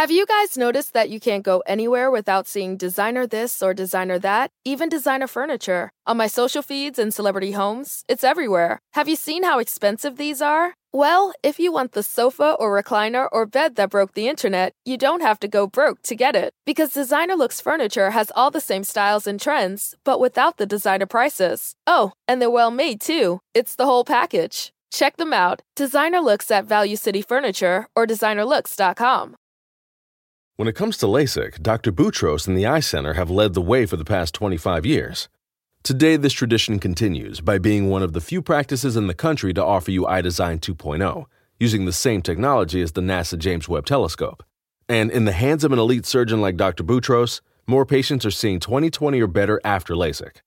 Have you guys noticed that you can't go anywhere without seeing designer this or designer that, even designer furniture? On my social feeds and celebrity homes, it's everywhere. Have you seen how expensive these are? Well, if you want the sofa or recliner or bed that broke the internet, you don't have to go broke to get it. Because Designer Looks Furniture has all the same styles and trends, but without the designer prices. Oh, and they're well made too. It's the whole package. Check them out. Designer Looks at Value City Furniture or designerlooks.com. When it comes to LASIK, Dr. Boutros and the Eye Center have led the way for the past 25 years. Today, this tradition continues by being one of the few practices in the country to offer you iDesign 2.0, using the same technology as the NASA James Webb Telescope. And in the hands of an elite surgeon like Dr. Boutros, more patients are seeing 20/20 or better after LASIK.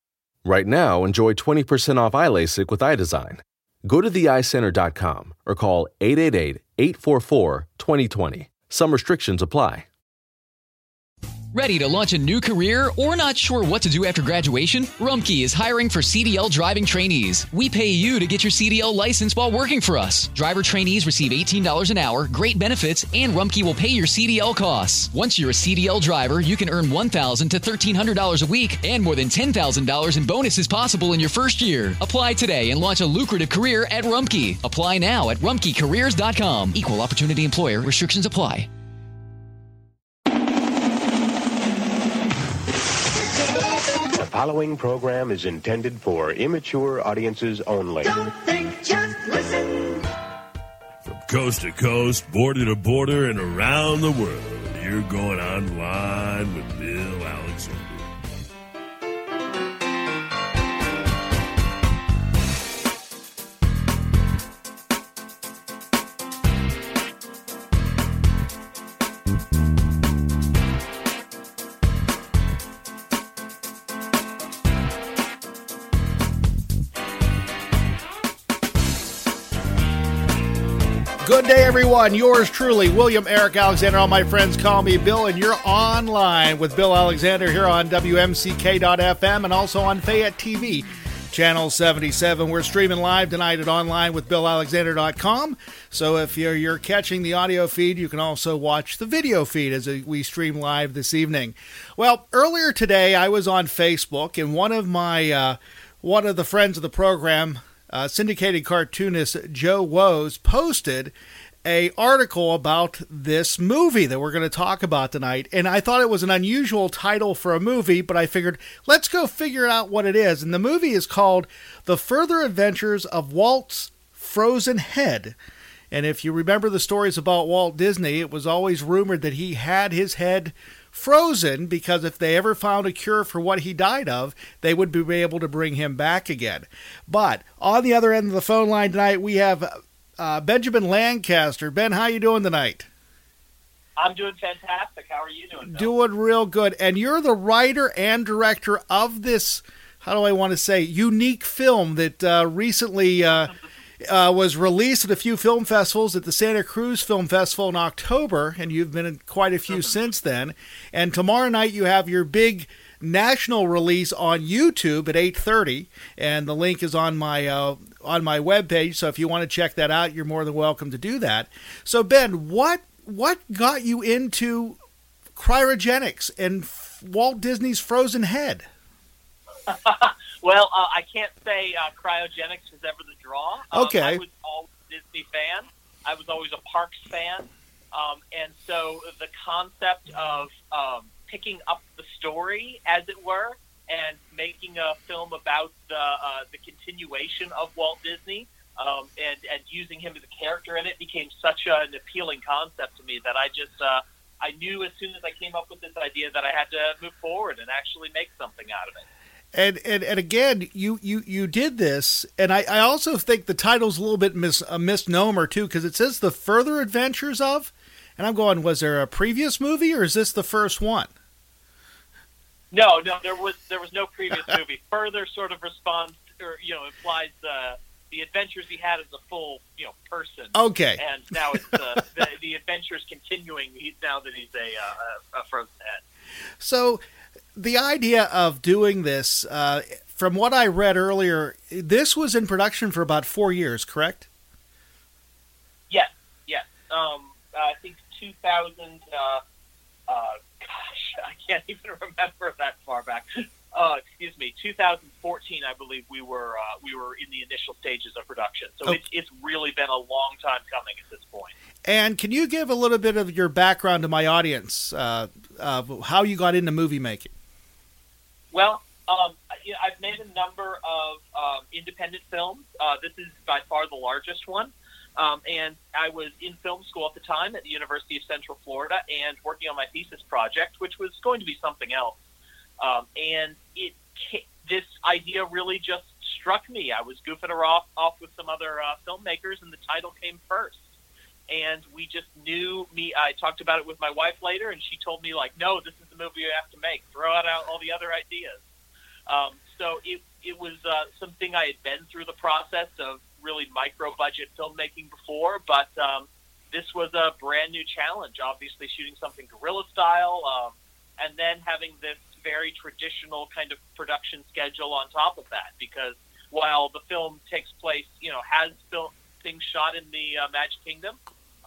Right now, enjoy 20% off eye LASIK with iDesign. Go to theeyecenter.com or call 888-844-2020. Some restrictions apply. Ready to launch a new career or not sure what to do after graduation? Rumpke is hiring for CDL driving trainees. We pay you to get your CDL license while working for us. Driver trainees receive $18 an hour, great benefits, and Rumpke will pay your CDL costs. Once you're a CDL driver, you can earn $1,000 to $1,300 a week and more than $10,000 in bonuses possible in your first year. Apply today and launch a lucrative career at Rumpke. Apply now at rumpkecareers.com. Equal opportunity employer. Restrictions apply. Following program is intended for immature audiences only. Don't think, just listen. From coast to coast, border to border, and around the world, you're going online with Bill Good day, everyone. Yours truly, William Eric Alexander. All my friends call me Bill, and you're online with Bill Alexander here on WMCK.FM and also on Fayette TV, channel 77. We're streaming live tonight at online with BillAlexander.com. So if you're, you're catching the audio feed, you can also watch the video feed as we stream live this evening. Well, earlier today, I was on Facebook, and one of my uh, one of the friends of the program uh, syndicated cartoonist Joe Woes posted a article about this movie that we're going to talk about tonight and i thought it was an unusual title for a movie but i figured let's go figure out what it is. And the movie is called the further adventures of walt's frozen head. And if you remember the stories about walt disney it was always rumored that he had his head frozen because if they ever found a cure for what he died of, they would be able to bring him back again. But on the other end of the phone line tonight, we have uh, Benjamin Lancaster. Ben, how you doing tonight? I'm doing fantastic. How are you doing? Bill? Doing real good. And you're the writer and director of this. How do I want to say unique film that uh, recently uh, uh, was released at a few film festivals at the Santa Cruz Film Festival in October, and you've been in quite a few since then. And tomorrow night you have your big national release on YouTube at 8:30, and the link is on my uh, on my webpage. So if you want to check that out, you're more than welcome to do that. So Ben, what what got you into cryogenics and Walt Disney's Frozen Head? well, uh, I can't say uh, cryogenics was ever the draw. Um, Okay. I was always a Disney fan. I was always a Parks fan, um, and so the concept of um, picking up the story, as it were, and making a film about the uh, the continuation of Walt Disney. Um, and, and using him as a character in it became such an appealing concept to me that I just uh, I knew as soon as I came up with this idea that I had to move forward and actually make something out of it. And, and and again, you you you did this, and I, I also think the title's a little bit mis, a misnomer too, because it says the further adventures of, and I'm going, was there a previous movie or is this the first one? No, no, there was there was no previous movie. Further sort of responds or you know implies uh, the adventures he had as a full you know person. Okay. And now it's uh, the the adventures continuing. He's now that he's a uh, a, a frozen head. So, the idea of doing this, uh, from what I read earlier, this was in production for about four years, correct? Yes, yes. Um, I think 2000. Uh, uh, gosh, I can't even remember that far back. Uh, excuse me, 2014, I believe we were uh, we were in the initial stages of production. So Oh. it's, it's really been a long time coming at this point. And can you give a little bit of your background to my audience uh, of how you got into movie making? Well, um, you know, I've made a number of um, independent films. Uh, this is by far the largest one. Um, and I was in film school at the time at the University of Central Florida and working on my thesis project, which was going to be something else. Um, and it this idea really just struck me. I was goofing off, off with some other uh, filmmakers, and the title came first. And we just knew me. I talked about it with my wife later, and she told me like, "No, this is movie you have to make. Throw out all the other ideas." Um, so it it was uh, something I had been through the process of really micro budget filmmaking before, but um, this was a brand new challenge. Obviously, shooting something guerrilla style, um, and then having this very traditional kind of production schedule on top of that. Because while the film takes place, you know, has film things shot in the uh, Magic Kingdom.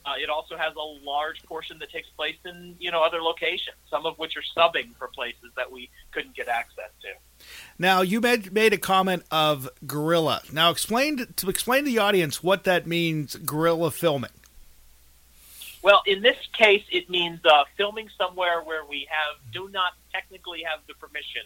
Uh, it also has a large portion that takes place in you know other locations, some of which are subbing for places that we couldn't get access to. Now you made made a comment of guerrilla. Now explain to explain to the audience what that means. Guerrilla filming. Well, in this case, it means uh, filming somewhere where we have do not technically have the permission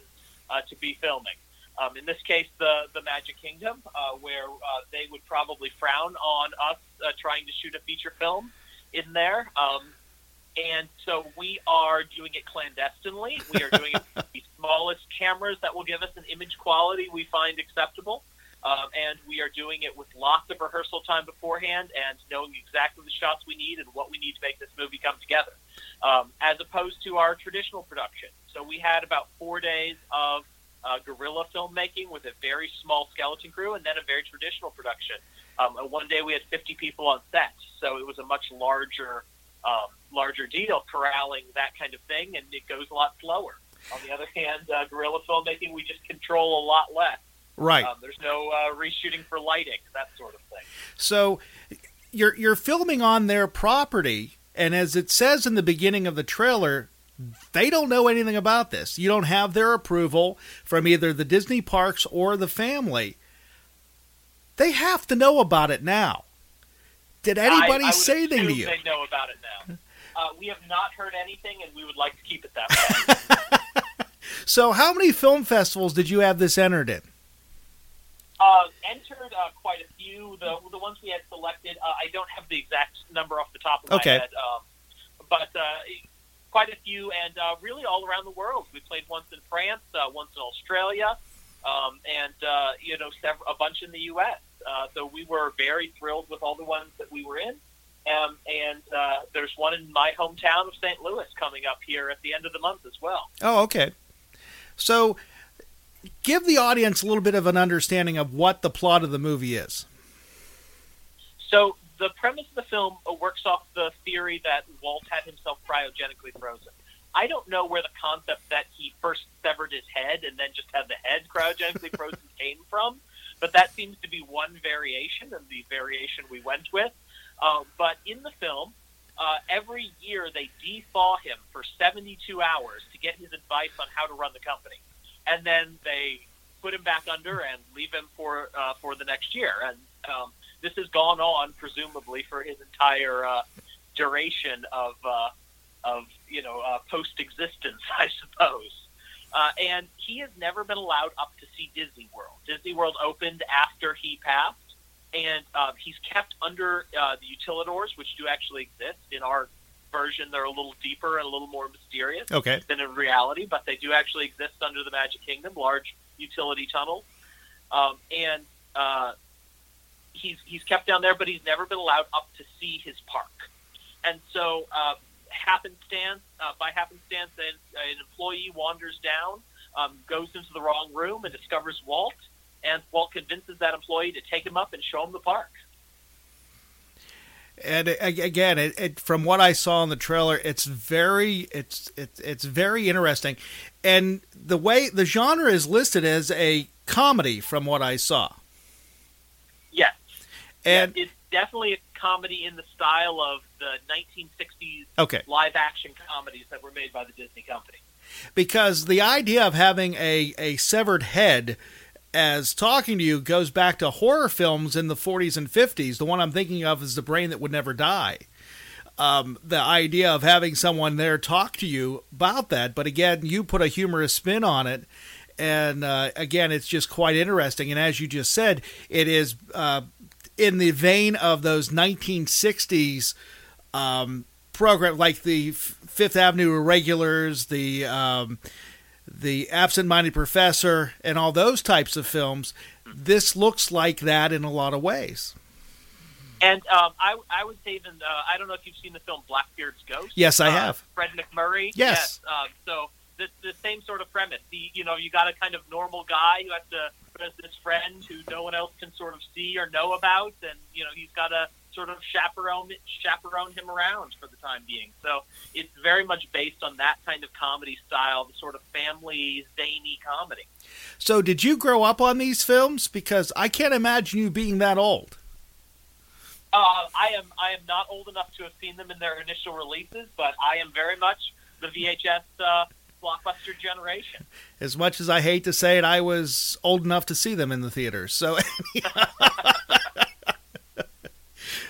uh, to be filming. Um, in this case, the the Magic Kingdom, uh, where uh, they would probably frown on us uh, trying to shoot a feature film in there. Um, and so we are doing it clandestinely. We are doing it with the smallest cameras that will give us an image quality we find acceptable. Um, and we are doing it with lots of rehearsal time beforehand and knowing exactly the shots we need and what we need to make this movie come together, um, as opposed to our traditional production. So we had about four days of uh, guerrilla filmmaking with a very small skeleton crew, and then a very traditional production. Um, and one day we had 50 people on set, so it was a much larger, um, larger deal corralling that kind of thing, and it goes a lot slower. On the other hand, uh, guerrilla filmmaking we just control a lot less. Right. Um, there's no uh, reshooting for lighting, that sort of thing. So you're you're filming on their property, and as it says in the beginning of the trailer, they don't know anything about this. You don't have their approval from either the Disney parks or the family. They have to know about it now. Did anybody I, I say anything to you? They know about it now. Uh, we have not heard anything, and we would like to keep it that way. So, how many film festivals did you have this entered in? uh, entered uh, quite a few. The the ones we had selected, uh, I don't have the exact number off the top of my Okay. head, um, but uh, quite a few, and uh, really all around the world. We played once in France, uh, once in Australia, um, and uh, you know, several, a bunch in the U.S. Uh, so we were very thrilled with all the ones that we were in. Um, and uh, there's one in my hometown of St. Louis coming up here at the end of the month as well. Oh, okay. So, give the audience a little bit of an understanding of what the plot of the movie is. So the premise of the film works off the theory that Walt had himself cryogenically frozen. I don't know where the concept that he first severed his head and then just had the head cryogenically frozen came from, but that seems to be one variation and the variation we went with. Uh, but in the film, uh, every year they defeaw him for 72 hours to get his advice on how to run the company, and then they put him back under and leave him for uh, for the next year. And um, this has gone on presumably for his entire uh, duration of uh, of you know uh, post existence, I suppose. Uh, and he has never been allowed up to see Disney World. Disney World opened after he passed, and um, he's kept under uh, the utilidors, which do actually exist in our version. They're a little deeper and a little more mysterious Okay. than in reality, but they do actually exist under the Magic Kingdom, large utility tunnels. Um, and uh, he's he's kept down there, but he's never been allowed up to see his park. And so, uh, happenstance uh, by happenstance, an, an employee wanders down, um, goes into the wrong room, and discovers Walt. And Walt convinces that employee to take him up and show him the park. And again, it, it, from what I saw in the trailer, it's very it's it's it's very interesting, and the way the genre is listed as a comedy, from what I saw. And it's definitely a comedy in the style of the 1960s Okay. live action comedies that were made by the Disney company. because the idea of having a, a severed head as talking to you goes back to horror films in the 40s and 50s. The one I'm thinking of is The Brain That Would Never Die. Um, the idea of having someone there talk to you about that, but again, you put a humorous spin on it. And uh, again, it's just quite interesting. And as you just said, it is uh, in the vein of those 1960s um, program, like the F- Fifth Avenue Irregulars, the um, the Absent-Minded Professor, and all those types of films. This looks like that in a lot of ways. And um, I, I would say even uh, I don't know if you've seen the film Blackbeard's Ghost. Yes, I Uh, have. Fred MacMurray. Yes. Um, so the, the same sort of premise. The you know you got a kind of normal guy who has to who has this friend who no one else can sort of see or know about, and you know he's got to sort of chaperone chaperone him around for the time being. So it's very much based on that kind of comedy style, the sort of family zany comedy. So, did you grow up on these films? Because I can't imagine you being that old. Uh, I am I am not old enough to have seen them in their initial releases, but I am very much the VHS uh, blockbuster generation. As much as I hate to say it, I was old enough to see them in the theaters. So,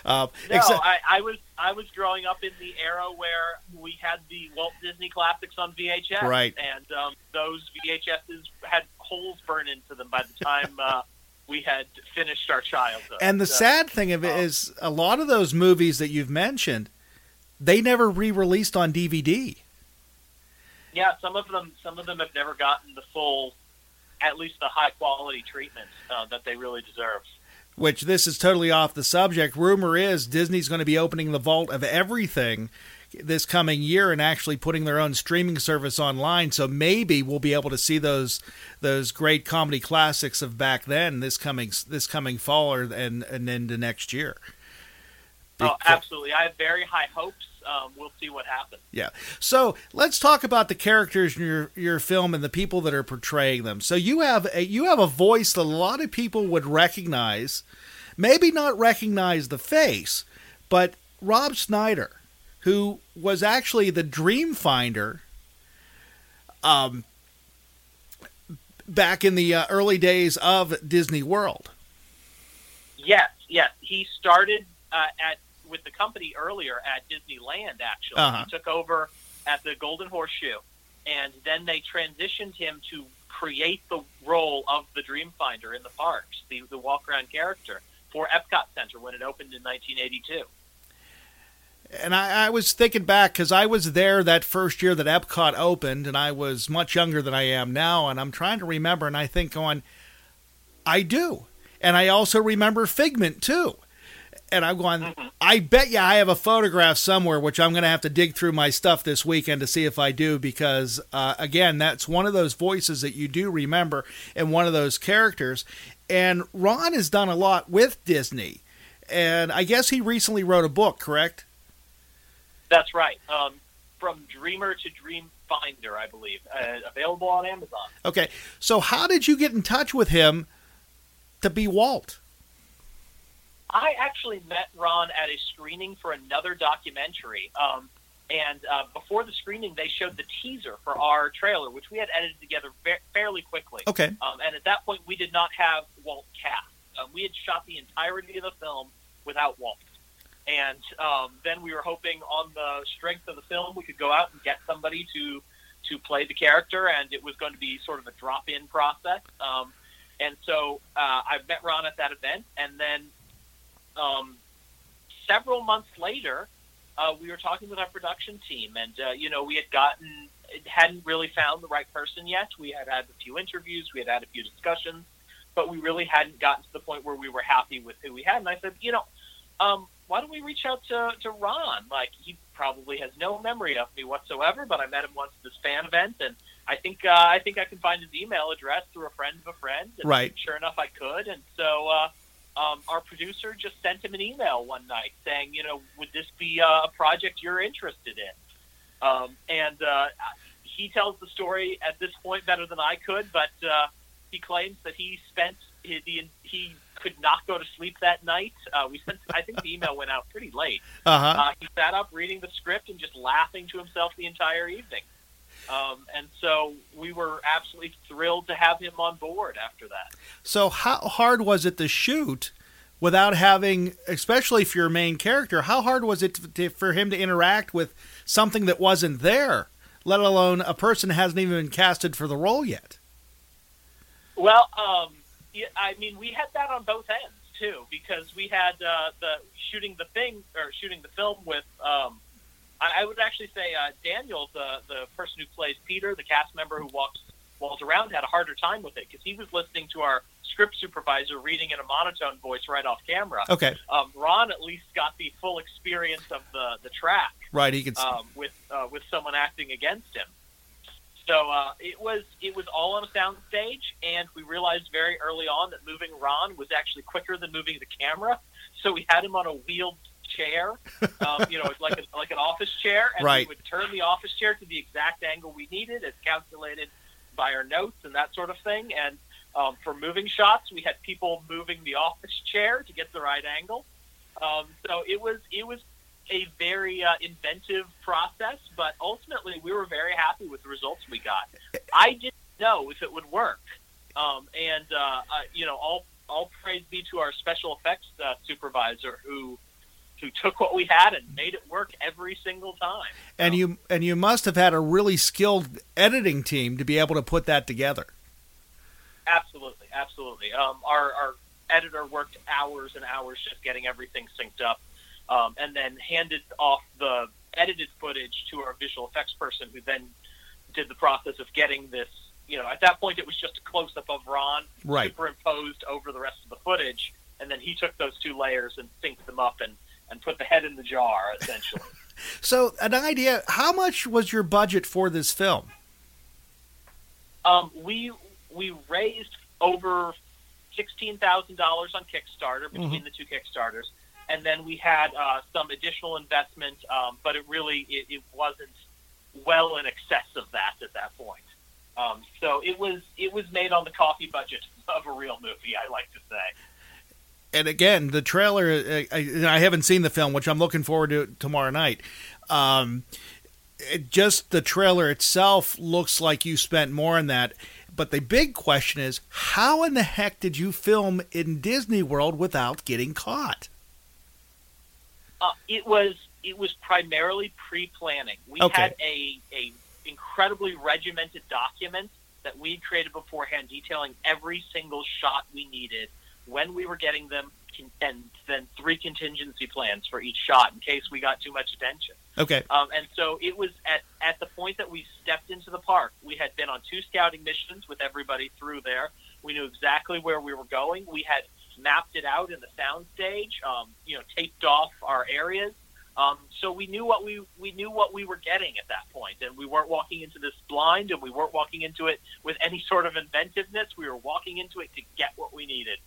uh, No, except- I, I was I was growing up in the era where we had the Walt Disney classics on VHS, Right. And um, those VHSs had holes burned into them by the time uh, we had finished our childhood. And the So, sad thing of it um, is, a lot of those movies that you've mentioned, they never re-released on DVD. Yeah, some of them some of them have never gotten the full, at least the high quality treatment uh, that they really deserve. Which this is totally off the subject. Rumor is Disney's going to be opening the vault of everything this coming year and actually putting their own streaming service online. So maybe we'll be able to see those those great comedy classics of back then this coming this coming fall or and and into next year. Oh, absolutely! I have very high hopes. Um, we'll see what happens. Yeah. So let's talk about the characters in your your film and the people that are portraying them. So you have a you have a voice that a lot of people would recognize, maybe not recognize the face, but Ron Schneider, who was actually the Dream Finder, um, back in the uh, early days of Disney World. Yes, yes. He started uh, at with the company earlier at Disneyland. Actually, Uh-huh. he took over at the Golden Horseshoe, and then they transitioned him to create the role of the Dreamfinder in the parks, the the walk around character for Epcot Center when it opened in 1982. And I, I was thinking back because I was there that first year that Epcot opened, and I was much younger than I am now. And I'm trying to remember, and I think on, I do, and I also remember Figment too. And I'm going, I bet you I have a photograph somewhere, which I'm going to have to dig through my stuff this weekend to see if I do, because uh, again, that's one of those voices that you do remember, and one of those characters. And Ron has done a lot with Disney, and I guess he recently wrote a book, correct? That's right. Um, from Dreamer to Dream Finder, I believe, uh, available on Amazon. Okay, so how did you get in touch with him to be Walt? I actually met Ron at a screening for another documentary. Um, and uh, before the screening, they showed the teaser for our trailer, which we had edited together fa- fairly quickly. Okay, Um, and at that point, we did not have Walt cast. Um, we had shot the entirety of the film without Walt. And um, then we were hoping on the strength of the film, we could go out and get somebody to to play the character, and it was going to be sort of a drop-in process. Um, and so uh, I met Ron at that event, and then um, several months later, uh, we were talking with our production team, and uh, you know we had gotten hadn't really found the right person yet. We had had a few interviews, we had had a few discussions, but we really hadn't gotten to the point where we were happy with who we had. And I said, you know, um, why don't we reach out to, to Ron? Like he probably has no memory of me whatsoever, but I met him once at this fan event, and I think uh, I think I can find his email address through a friend of a friend. And Right. Sure enough, I could, and so. Uh, um, our producer just sent him an email one night saying, you know, would this be uh, a project you're interested in? Um, and uh, he tells the story at this point better than I could, but uh, he claims that he spent his, the, he could not go to sleep that night. Uh, we sent, I think the email went out pretty late. Uh-huh. Uh, he sat up reading the script and just laughing to himself the entire evening. Um, and so we were absolutely thrilled to have him on board after that. So how hard was it to shoot without having, especially for your main character, how hard was it to, for him to interact with something that wasn't there, let alone a person hasn't even been casted for the role yet? Well, um, I mean, we had that on both ends too, because we had uh, the shooting the thing or shooting the film with. Um, I, I would actually say uh, Daniel, the the person who plays Peter, the cast member who walks walks around, had a harder time with it because he was listening to our script supervisor reading in a monotone voice right off camera. Okay. Um, Ron at least got the full experience of the the track Right, he could. um, with uh, with someone acting against him. So uh, it was it was all on a sound stage, and we realized very early on that moving Ron was actually quicker than moving the camera. So we had him on a wheeled chair, um, you know, like a, like an office chair, and Right. we would turn the office chair to the exact angle we needed, as calculated by our notes and that sort of thing. And um, for moving shots, we had people moving the office chair to get the right angle. Um, so it was it was a very uh, inventive process, but ultimately we were very happy with the results we got. I didn't know if it would work, um, and uh, uh, you know, all all praise be to our special effects uh, supervisor who who took what we had and made it work every single time. and you and you must have had a really skilled editing team to be able to put that together. Absolutely, absolutely. Um, our, our editor worked hours and hours just getting everything synced up, um, and then handed off the edited footage to our visual effects person, who then did the process of getting this. You know, at that point, it was just a close up of Ron Right. superimposed over the rest of the footage, and then he took those two layers and synced them up and and put the head in the jar, essentially. So, an idea: how much was your budget for this film? Um, we we raised over sixteen thousand dollars on Kickstarter between the two Kickstarters, and then we had uh, some additional investment, um, but it really it, it wasn't well in excess of that at that point. Um, so it was it was made on the coffee budget of a real movie. I like to say. And again, the trailer. uh, I, I haven't seen the film, which I'm looking forward to tomorrow night. Um, it, just the trailer itself looks like you spent more on that. But the big question is, how in the heck did you film in Disney World without getting caught? Uh, it was it was primarily pre-planning. We Okay. had a a incredibly regimented document that we created beforehand, detailing every single shot we needed, when we were getting them, and then three contingency plans for each shot in case we got too much attention. Okay, Um, and so it was at, at the point that we stepped into the park. We had been on two scouting missions with everybody through there. We knew exactly where we were going. We had mapped it out in the sound stage, um, you know, taped off our areas. Um, so we knew what we we knew what we were getting at that point, and we weren't walking into this blind, and we weren't walking into it with any sort of inventiveness. We were walking into it to get what we needed,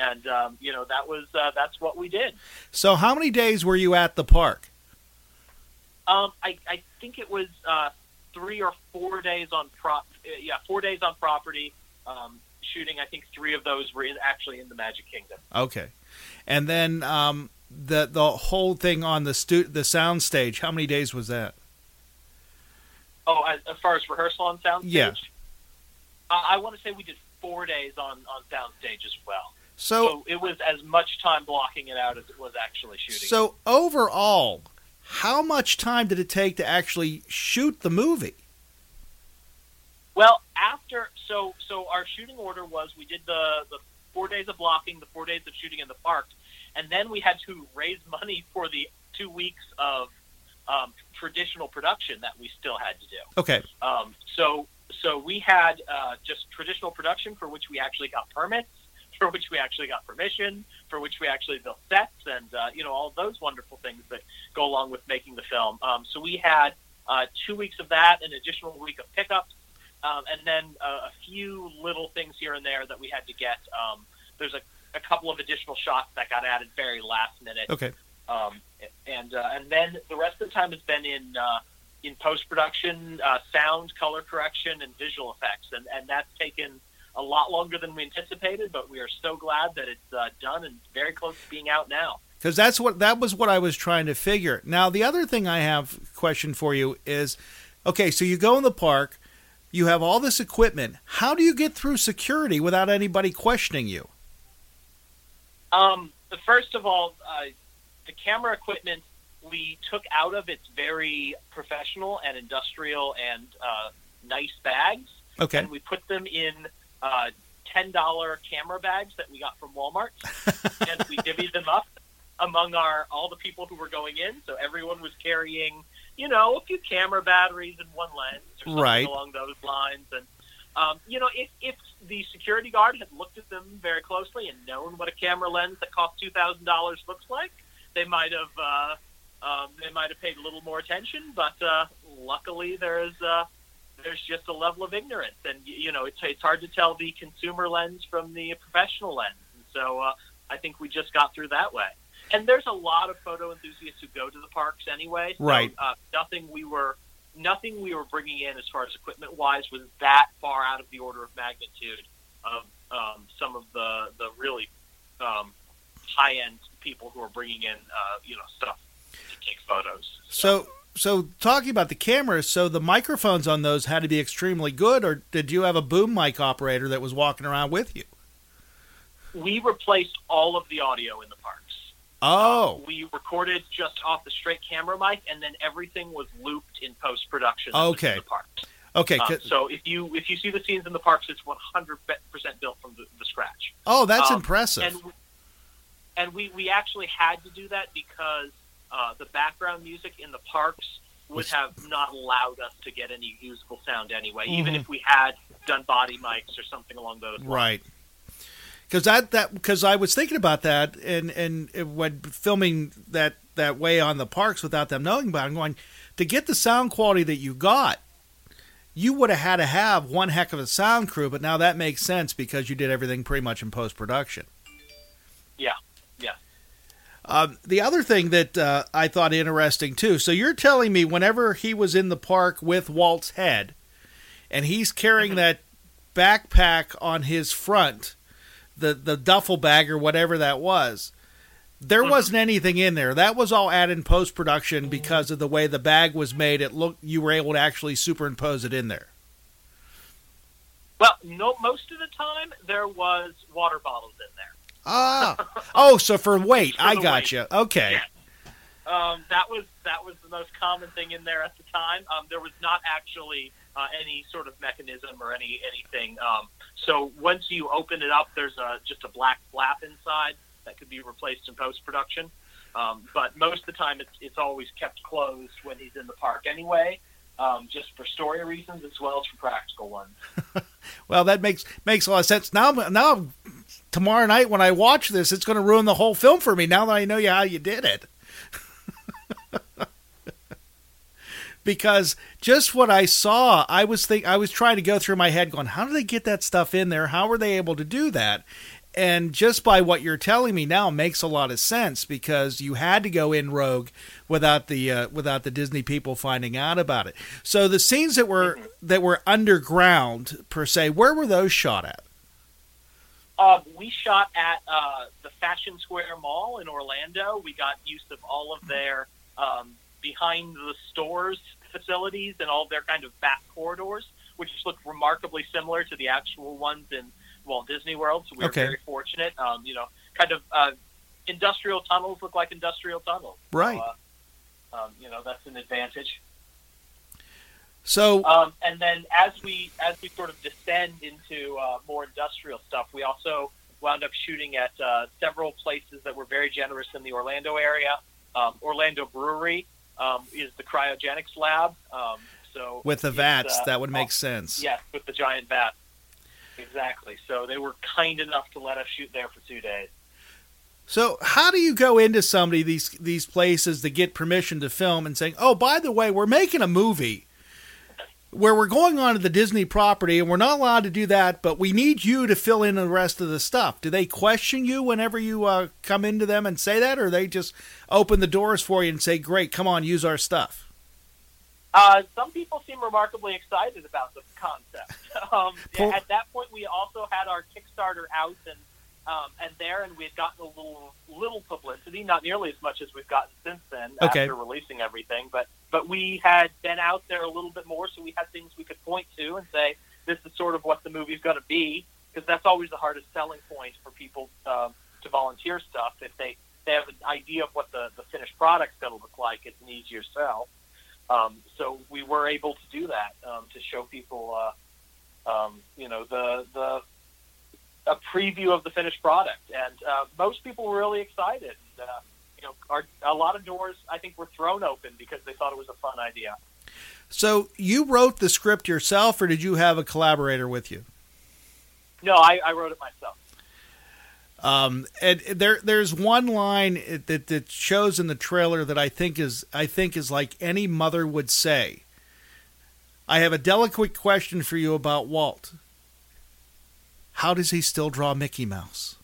and um, you know that was uh, that's what we did. so how many days were you at the park? Um, I, I think it was uh, three or four days on prop. uh, Yeah, four days on property um, shooting. I think three of those were in, actually in the Magic Kingdom. Okay, and then um, the the whole thing on the stu- the sound stage. How many days was that? Oh, as, as far as rehearsal on soundstage, Yeah. uh, I want to say we did four days on on soundstage as well. So So it was as much time blocking it out as it was actually shooting. So overall, how much time did it take to actually shoot the movie? Well, after so so our shooting order was we did the the four days of blocking, the four days of shooting in the park, and then we had to raise money for the two weeks of um, traditional production that we still had to do. Okay, Um, so so we had uh, just traditional production for which we actually got permits, for which we actually got permission, for which we actually built sets, and uh, you know all those wonderful things that go along with making the film. Um, so we had uh, two weeks of that, an additional week of pickups, um, and then uh, a few little things here and there that we had to get. Um, there's a, a couple of additional shots that got added very last minute. okay, Um, and uh, and then the rest of the time has been in uh, in post production, uh, sound, color correction, and visual effects, and and that's taken a lot longer than we anticipated, but we are so glad that it's uh, done and very close to being out now. Because that's what that was what I was trying to figure. Now the other thing I have question for you is, okay, so you go in the park, you have all this equipment. How do you get through security without anybody questioning you? Um, first of all, uh, the camera equipment we took out of its very professional and industrial and uh, nice bags, Okay. and we put them in uh, ten dollar camera bags that we got from Walmart, and we divvied them up among our all the people who were going in. So everyone was carrying, you know, a few camera batteries and one lens or something Right. along those lines. And um, you know, if if the security guard had looked at them very closely and known what a camera lens that costs two thousand dollars looks like, they might have uh, um, they might have paid a little more attention. But uh, luckily, there's uh, there's just a level of ignorance, and you know, it's it's hard to tell the consumer lens from the professional lens. And so uh, I think we just got through that way. And there's a lot of photo enthusiasts who go to the parks anyway. So, Right. Uh, nothing we were nothing we were bringing in as far as equipment wise was that far out of the order of magnitude of um, some of the the really um, high end people who are bringing in uh, you know stuff to take photos. So so talking about the cameras, so the microphones on those had to be extremely good, or did you have a boom mic operator that was walking around with you? we replaced all of the audio in the parks. Oh, We recorded just off the straight camera mic, and then everything was looped in post production. Okay. in the parks. okay. Um, so if you if you see the scenes in the parks, it's 100 percent built from the, the scratch. oh, that's um, impressive. And and we we actually had to do that because uh, the background music in the parks would have not allowed us to get any usable sound anyway, even Mhm. if we had done body mics or something along those lines. Right. Because that that because I was thinking about that and and it- when filming that that way on the parks without them knowing about it, I'm going to get the sound quality that you got. You would have had to have one heck of a sound crew, but now that makes sense because you did everything pretty much in post production. Yeah. Um, the other thing that uh, I thought interesting too. So you're telling me whenever he was in the park with Walt's head, and he's carrying that backpack on his front, the the duffel bag or whatever that was, there wasn't anything in there. That was all added in post production because of the way the bag was made. It looked you were able to actually superimpose it in there. Well, no, most of the time there was water bottles in there. Ah, oh, so for weight, For I got you. Okay, Um, that was that was the most common thing in there at the time. Um, there was not actually uh, any sort of mechanism or any anything. Um, so once you open it up, there's a just a black flap inside that could be replaced in post production. Um, but most of the time, it's it's always kept closed when he's in the park anyway, um, just for story reasons as well as for practical ones. Well, that makes makes a lot of sense. Now, now, tomorrow night when I watch this, it's going to ruin the whole film for me. Now that I know how you did it, because just what I saw, I was think I was trying to go through my head, going, how do they get that stuff in there? How were they able to do that? And just by what you're telling me now makes a lot of sense because you had to go in rogue without the uh, without the Disney people finding out about it. So the scenes that were that were underground per se, where were those shot at? Uh, we shot at uh, the Fashion Square Mall in Orlando. We got use of all of their um, behind the stores facilities and all their kind of back corridors, which look remarkably similar to the actual ones in Walt Disney World. So we were Okay. very fortunate. Um, you know, kind of uh, industrial tunnels look like industrial tunnels. Right. So, uh, um, you know, that's an advantage. So Um, and then as we as we sort of descend into uh, more industrial stuff, we also wound up shooting at uh, several places that were very generous in the Orlando area. Um, Orlando Brewery um, is the cryogenics lab. Um, so with the vats, uh, that would make oh, sense. Yes, with the giant vat. Exactly. So they were kind enough to let us shoot there for two days. So how do you go into somebody these these places to get permission to film and saying, "Oh, by the way, we're making a movie where we're going on to the Disney property and we're not allowed to do that, but we need you to fill in the rest of the stuff." Do they question you whenever you uh, come into them and say that, or they just open the doors for you and say, "Great, come on, use our stuff"? Uh, some people seem remarkably excited about the concept. um, Pull- at that point, we also had our Kickstarter out and um, and there, and we had gotten a little little publicity, not nearly as much as we've gotten since then Okay. after releasing everything. But but we had been out there a little bit more, so we had things we could point to and say this is sort of what the movie's going to be, because that's always the hardest selling point for people um, to volunteer stuff. If they they have an idea of what the the finished product's going to look like, it's an easier sell. Um, so we were able to do that um, to show people, uh, um, you know, the the a preview of the finished product, and uh, most people were really excited. Uh, you know, our, a lot of doors I think were thrown open because they thought it was a fun idea. So you wrote the script yourself, or did you have a collaborator with you? No, I, I wrote it myself. Um, and there, there's one line that that shows in the trailer that I think is I think is like any mother would say. I have a delicate question for you about Walt. How does he still draw Mickey Mouse?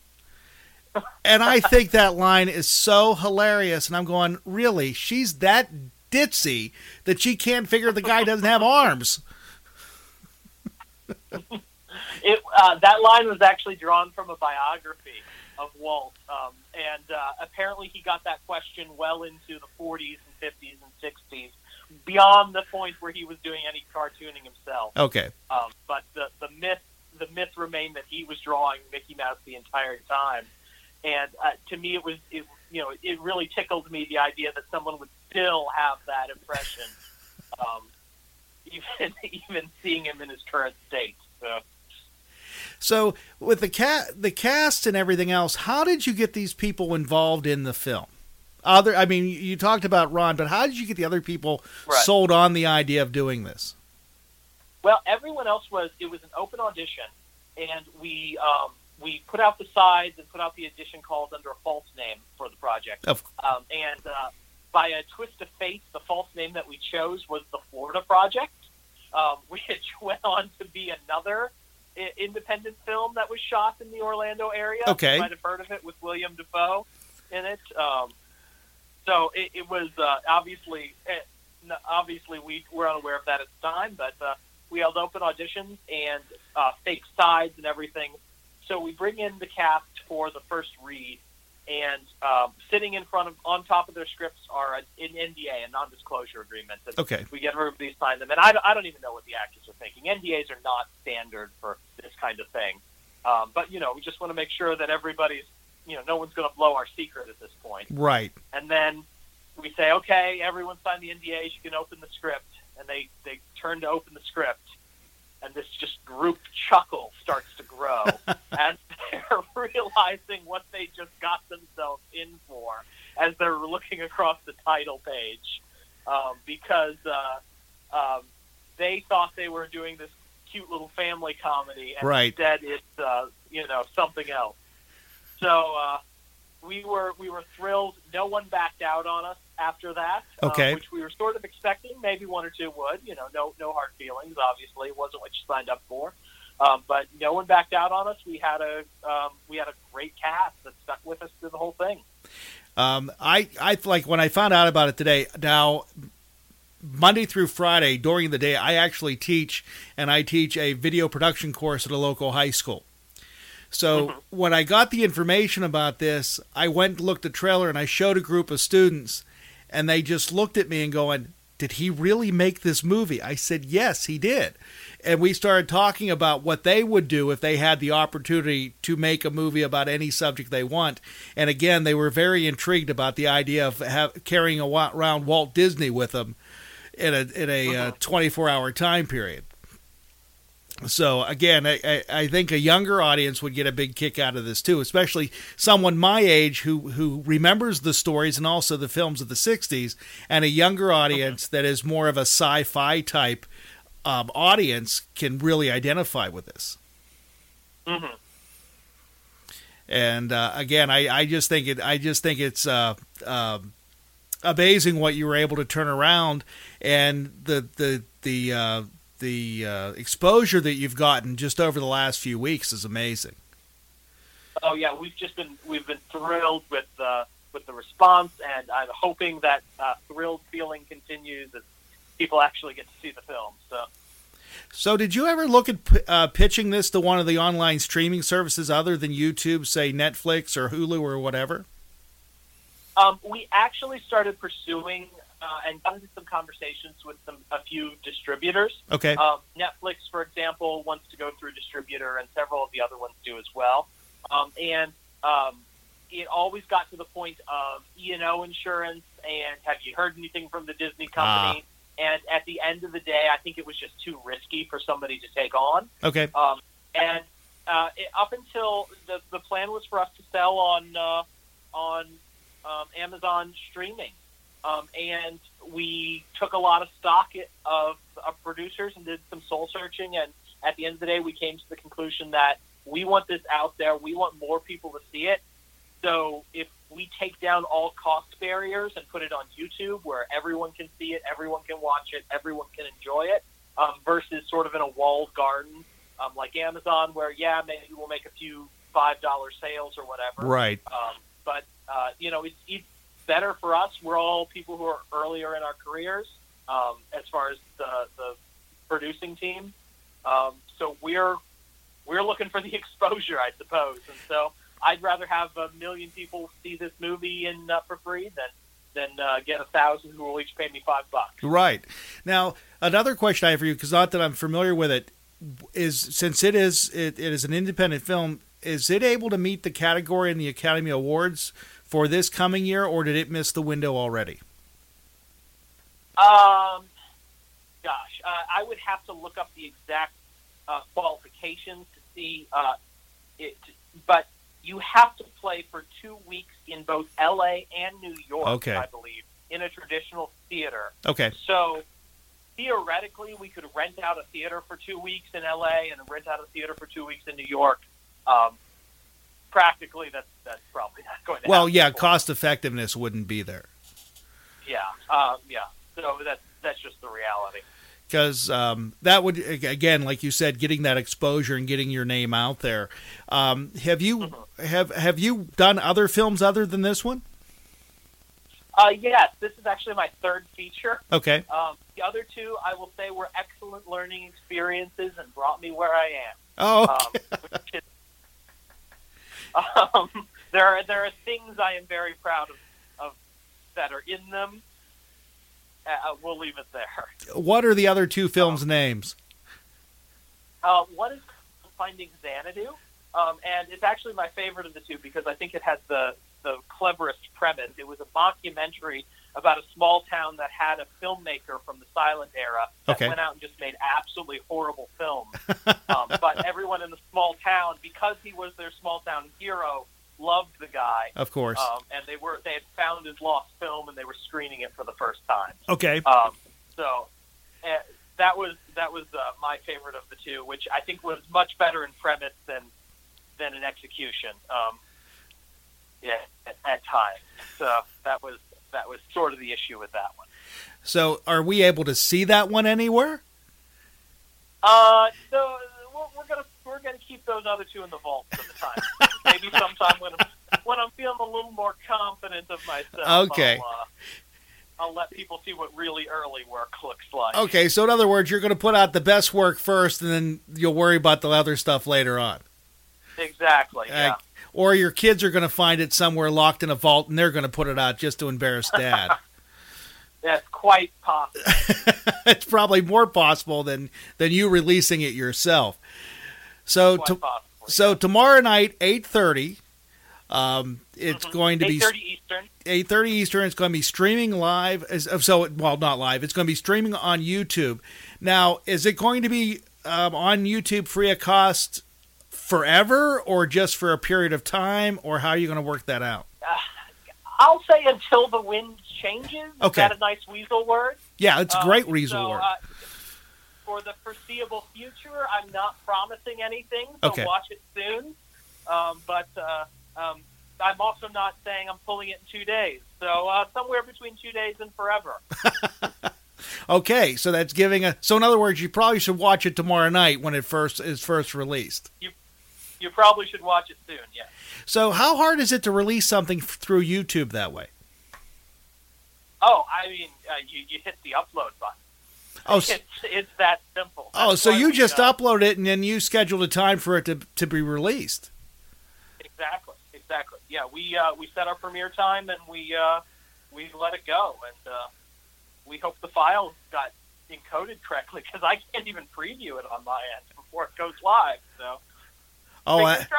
And I think that line is so hilarious. And I'm going, really? She's that ditzy that she can't figure the guy doesn't have arms. It uh, that line was actually drawn from a biography of Walt, um, and uh, apparently he got that question well into the 40s and 50s and 60s, beyond the point where he was doing any cartooning himself. Okay. Um, but the the myth the myth remained that he was drawing Mickey Mouse the entire time, and uh, to me it was it, you know it really tickled me the idea that someone would still have that impression, um, even even seeing him in his current state. So. So with the cat, the cast and everything else, how did you get these people involved in the film? Other, I mean, you talked about Ron, but how did you get the other people Right. sold on the idea of doing this? Well, everyone else was. It was an open audition, and we um, we put out the sides and put out the audition calls under a false name for the project. Of Um, and uh, by a twist of fate, the false name that we chose was the Florida Project, um, which went on to be another i- independent film that was shot in the Orlando area. Okay. you might have heard of it with William Dafoe in it. Um, so it, it was uh, obviously, eh, n- obviously we were unaware of that at the time, but uh, we held open auditions and uh, fake sides and everything. So we bring in the cast for the first read, and um, sitting in front of, on top of their scripts are an NDA, a non-disclosure agreement. Okay. We get everybody to sign them, and I, don't- I don't even know what the actors are thinking. NDAs are not standard for this kind of thing, um, but you know, we just want to make sure that everybody's, you know, no one's going to blow our secret at this point. right. And then we say, okay, everyone sign the NDAs. You can open the script, and they they turn to open the script, and this just group chuckle starts to grow as they're realizing what they just got themselves in for as they're looking across the title page, um, because uh, um, they thought they were doing this cute little family comedy, and Right. instead it's uh, you know something else. So uh, we were we were thrilled. No one backed out on us after that, uh, which we were sort of expecting. Maybe one or two would. You know, no no hard feelings. Obviously, it wasn't what you signed up for. Um, but no one backed out on us. We had a um, we had a great cast that stuck with us through the whole thing. Um, I, I like when I found out about it today. Now, Monday through Friday during the day, I actually teach, and I teach a video production course at a local high school. So when I got the information about this, I went and looked at the trailer and I showed a group of students, and they just looked at me and going, "Did he really make this movie?" I said, "Yes, he did." And we started talking about what they would do if they had the opportunity to make a movie about any subject they want. And again, they were very intrigued about the idea of have, carrying around Walt Disney with them in a in a uh, 24 hour time period. So again, I, I, I think a younger audience would get a big kick out of this too, especially someone my age who who remembers the stories and also the films of the '60s, and a younger audience that is more of a sci-fi type um, audience can really identify with this. Mm-hmm. And uh, again, I, I just think it. I just think it's uh, um amazing what you were able to turn around, and the the the uh, the uh, exposure that you've gotten just over the last few weeks is amazing. Oh yeah, we've just been we've been thrilled with uh, with the response, and I'm hoping that uh, thrilled feeling continues as people actually get to see the film. So So, did you ever look at p- uh, pitching this to one of the online streaming services other than YouTube, say Netflix or Hulu or whatever? Um, we actually started pursuing uh, and got into some conversations with some a few distributors. Okay. Um, Netflix, for example, wants to go through a distributor, and several of the other ones do as well. Um, and um, it always got to the point of E and O insurance, and have you heard anything from the Disney company? And at the end of the day, I think it was just too risky for somebody to take on. Okay. Um, and uh, it, up until the the plan was for us to sell on uh, on um, Amazon streaming, um, and we took a lot of stock of, of producers and did some soul searching. And at the end of the day, we came to the conclusion that we want this out there. We want more people to see it. So if we take down all cost barriers and put it on YouTube, where everyone can see it, everyone can watch it, everyone can enjoy it, um, versus sort of in a walled garden um, like Amazon, where yeah, maybe we'll make a few five dollar sales or whatever. Right. Um, but uh, you know, it's, it's better for us. We're all people who are earlier in our careers um, as far as the, the producing team. Um, so we're we're looking for the exposure, I suppose. And so I'd rather have a million people see this movie and uh, for free than than uh, get a thousand who will each pay me five bucks. Right. Now, another question I have for you, because not that I'm familiar with it, is since it is it, it is an independent film, is it able to meet the category in the Academy Awards for this coming year, or did it miss the window already? Um, gosh, uh, I would have to look up the exact uh, qualifications to see uh, it, but you have to play for two weeks in both L.A. and New York, Okay. I believe, in a traditional theater. Okay. So theoretically, we could rent out a theater for two weeks in LA and rent out a theater for two weeks in New York. Um, practically, that's that's probably not going to. Happen. Well, happen. yeah, cost effectiveness wouldn't be there. yeah, um, yeah. So that's that's just the reality. because um, that would again, like you said, getting that exposure and getting your name out there. Um, have you have have you done other films other than this one? Uh, yes, this is actually my third feature. Okay, Um, the other two, I will say, were excellent learning experiences and brought me where I am. oh, Um, which is, um, there are there are things I am very proud of, of that are in them. Uh, we'll leave it there. what are the other two films' names? Uh, one is Finding Xanadu, um, and it's actually my favorite of the two because I think it has the the cleverest premise. It was a mockumentary about a small town that had a filmmaker from the silent era that Okay. went out and just made absolutely horrible films. um, but everyone in the small town, because he was their small town hero, loved the guy. Of course. Um, and they were they had found his lost film and they were screening it for the first time. Okay, Um, so uh, that was that was uh, my favorite of the two, which I think was much better in premise than than in execution. Um, yeah, at, at times. So that was that was sort of the issue with that one. so are we able to see that one anywhere? Uh, so we're, we're gonna we're gonna keep those other two in the vault for the time. Maybe sometime when I'm, when I'm feeling a little more confident of myself. Okay. I'll, uh, I'll let people see what really early work looks like. Okay, so in other words, you're going to put out the best work first, and then you'll worry about the other stuff later on. Exactly. Yeah. Or your kids are going to find it somewhere locked in a vault, and they're going to put it out just to embarrass dad. That's quite possible. it's probably more possible than than you releasing it yourself. So Quite to, possibly. so tomorrow night, eight thirty. Um, it's going to be eight thirty Eastern. eight thirty Eastern. It's going to be streaming live. As, so well, not live. It's going to be streaming on YouTube. Now, is it going to be um, on YouTube free of cost forever, or just for a period of time, or how are you going to work that out? I'll say until the wind changes. Is Okay. that a nice weasel word? Yeah, it's a great Um, weasel so, word. Uh, for the foreseeable future, I'm not promising anything, so Okay. watch it soon. Um, but uh, um, I'm also not saying I'm pulling it in two days. So uh, somewhere between two days and forever. Okay, so that's giving a. So in other words, you probably should watch it tomorrow night when it first is first released. You probably should watch it soon. Yeah. So how hard is it to release something through YouTube that way? Oh, I mean, uh, you, you hit the upload button. Oh, it's it's that simple. Oh, so you just uh, upload it and then you scheduled a time for it to, to be released. Exactly, exactly. Yeah, we uh, we set our premiere time and we uh, we let it go, and uh, we hope the file got encoded correctly because I can't even preview it on my end before it goes live. So Oh, that,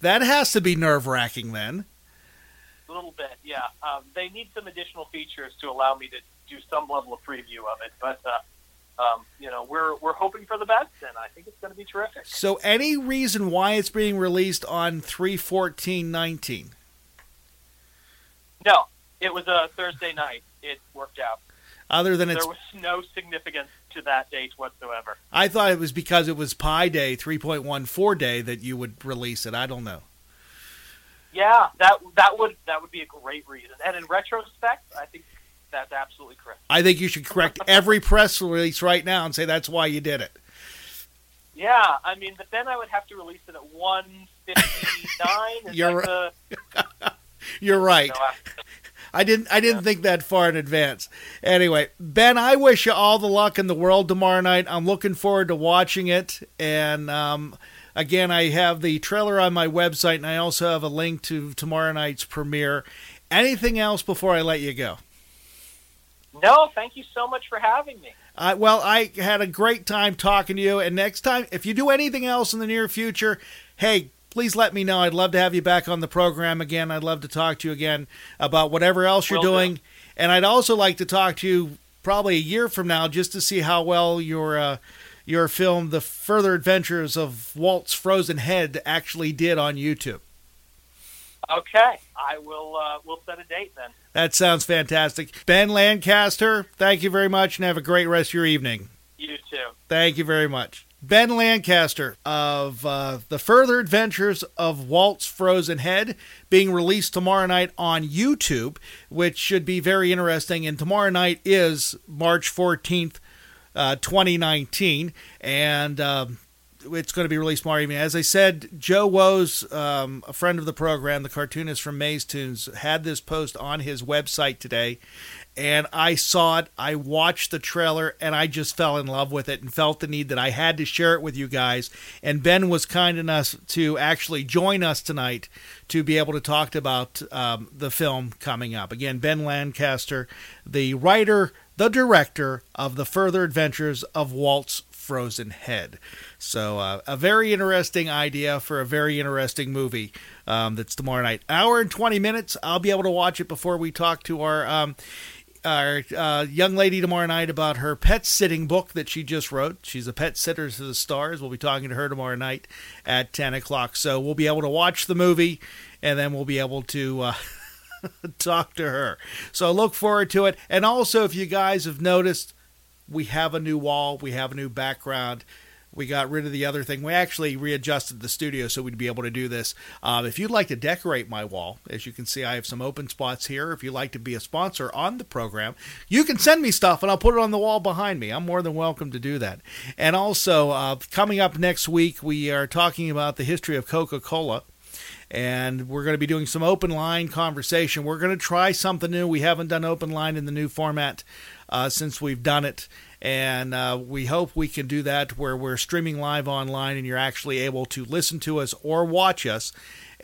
that has to be nerve wracking then. A little bit, yeah. Um, they need some additional features to allow me to do some level of preview of it, but uh, um, you know, we're we're hoping for the best, and I think it's going to be terrific. So, any reason why it's being released on three fourteen nineteen? No, it was a Thursday night. It worked out. Other than it's, There was no significance to that date whatsoever. I thought it was because it was Pi Day three point one four day that you would release it. I don't know. Yeah, that that would that would be a great reason. And in retrospect, I think that's absolutely correct. I think you should correct every press release right now and say that's why you did it. Yeah, I mean, but then I would have to release it at one fifty nine. You're the, You're right. you know, I didn't I didn't think that far in advance. Anyway, Ben, I wish you all the luck in the world tomorrow night. I'm looking forward to watching it. And um, again, I have the trailer on my website, and I also have a link to tomorrow night's premiere. Anything else before I let you go? no, thank you so much for having me. Uh, well, I had a great time talking to you. And next time, if you do anything else in the near future, hey, please let me know. I'd love to have you back on the program again. I'd love to talk to you again about whatever else you're Will do. doing. And I'd also like to talk to you probably a year from now just to see how well your uh, your film, The Further Adventures of Walt's Frozen Head, actually did on YouTube. Okay, I will. Uh, we'll set a date then. That sounds fantastic. Ben Lancaster, thank you very much and have a great rest of your evening. You too. Thank you very much. Ben Lancaster of uh, The Further Adventures of Walt's Frozen Head being released tomorrow night on YouTube, which should be very interesting. And tomorrow night is March 14th, uh, 2019. And. Um, it's going to be released tomorrow evening. As I said, Joe Woes, um, a friend of the program, the cartoonist from Maze Tunes, had this post on his website today, and I saw it. I watched the trailer, and I just fell in love with it and felt the need that I had to share it with you guys. And Ben was kind enough to actually join us tonight to be able to talk about um, the film coming up. Again, Ben Lancaster, the writer, the director of The Further Adventures of Walt's Frozen Head. So, uh, a very interesting idea for a very interesting movie um, that's tomorrow night. Hour and 20 minutes. I'll be able to watch it before we talk to our. Um, our uh, young lady tomorrow night about her pet sitting book that she just wrote. She's a pet sitter to the stars. We'll be talking to her tomorrow night at 10 o'clock. So we'll be able to watch the movie and then we'll be able to uh, talk to her. So look forward to it. And also, if you guys have noticed, we have a new wall, we have a new background. We got rid of the other thing. We actually readjusted the studio so we'd be able to do this. Um, if you'd like to decorate my wall, as you can see, I have some open spots here. If you'd like to be a sponsor on the program, you can send me stuff and I'll put it on the wall behind me. I'm more than welcome to do that. And also, uh, coming up next week, we are talking about the history of Coca Cola and we're going to be doing some open line conversation. We're going to try something new. We haven't done open line in the new format uh, since we've done it, and uh, we hope we can do that where we're streaming live online and you're actually able to listen to us or watch us.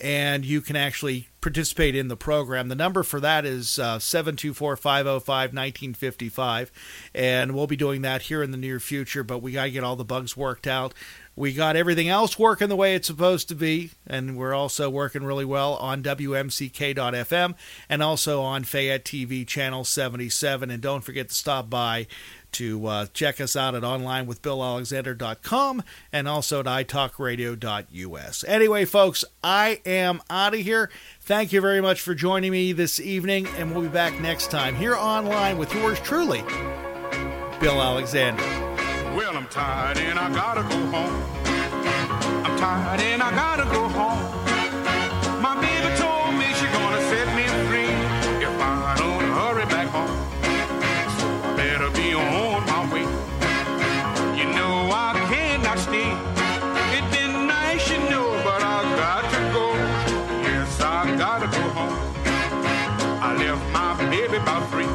And you can actually participate in the program. The number for that is uh, 724 505 1955. And we'll be doing that here in the near future, but we got to get all the bugs worked out. We got everything else working the way it's supposed to be, and we're also working really well on WMCK.FM and also on Fayette TV Channel 77. And don't forget to stop by to uh, check us out at onlinewithbillalexander.com and also at italkradio.us. Anyway, folks, I am out of here. Thank you very much for joining me this evening, and we'll be back next time here online with yours truly, Bill Alexander. Tired and I gotta go home. I'm tired and I gotta go home. My baby told me she gonna set me free if I don't hurry back home. So I better be on my way. You know I cannot stay. It's been nice, you know, but I got to go. Yes, I gotta go home. I left my baby about three.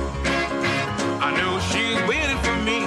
I know she's waiting for me.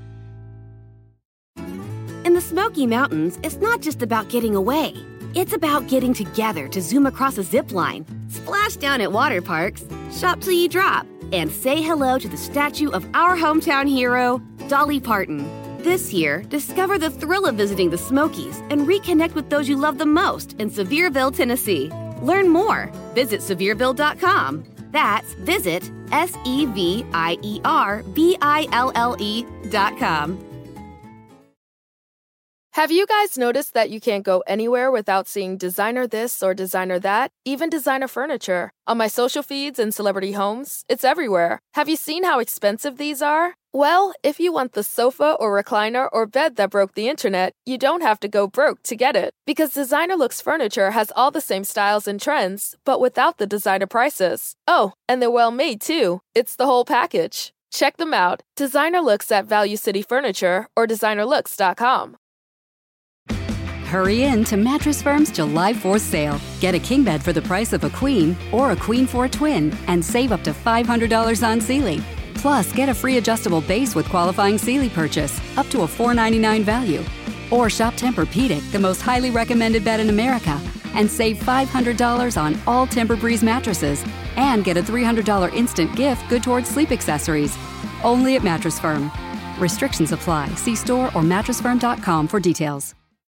In the Smoky Mountains, it's not just about getting away. It's about getting together to zoom across a zip line, splash down at water parks, shop till you drop, and say hello to the statue of our hometown hero, Dolly Parton. This year, discover the thrill of visiting the Smokies and reconnect with those you love the most in Sevierville, Tennessee. Learn more. Visit Sevierville.com. That's visit S E V I E R V I L L E.com. Have you guys noticed that you can't go anywhere without seeing designer this or designer that, even designer furniture? On my social feeds and celebrity homes, it's everywhere. Have you seen how expensive these are? Well, if you want the sofa or recliner or bed that broke the internet, you don't have to go broke to get it. Because Designer Looks Furniture has all the same styles and trends, but without the designer prices. Oh, and they're well made too. It's the whole package. Check them out. Designer Looks at Value City Furniture or designerlooks.com. Hurry in to Mattress Firm's July 4th sale. Get a king bed for the price of a queen or a queen for a twin and save up to $500 on Sealy. Plus, get a free adjustable base with qualifying Sealy purchase up to a 499 value. Or shop Tempur-Pedic, the most highly recommended bed in America, and save $500 on all Tempur-Breeze mattresses and get a $300 instant gift good towards sleep accessories. Only at Mattress Firm. Restrictions apply. See store or mattressfirm.com for details.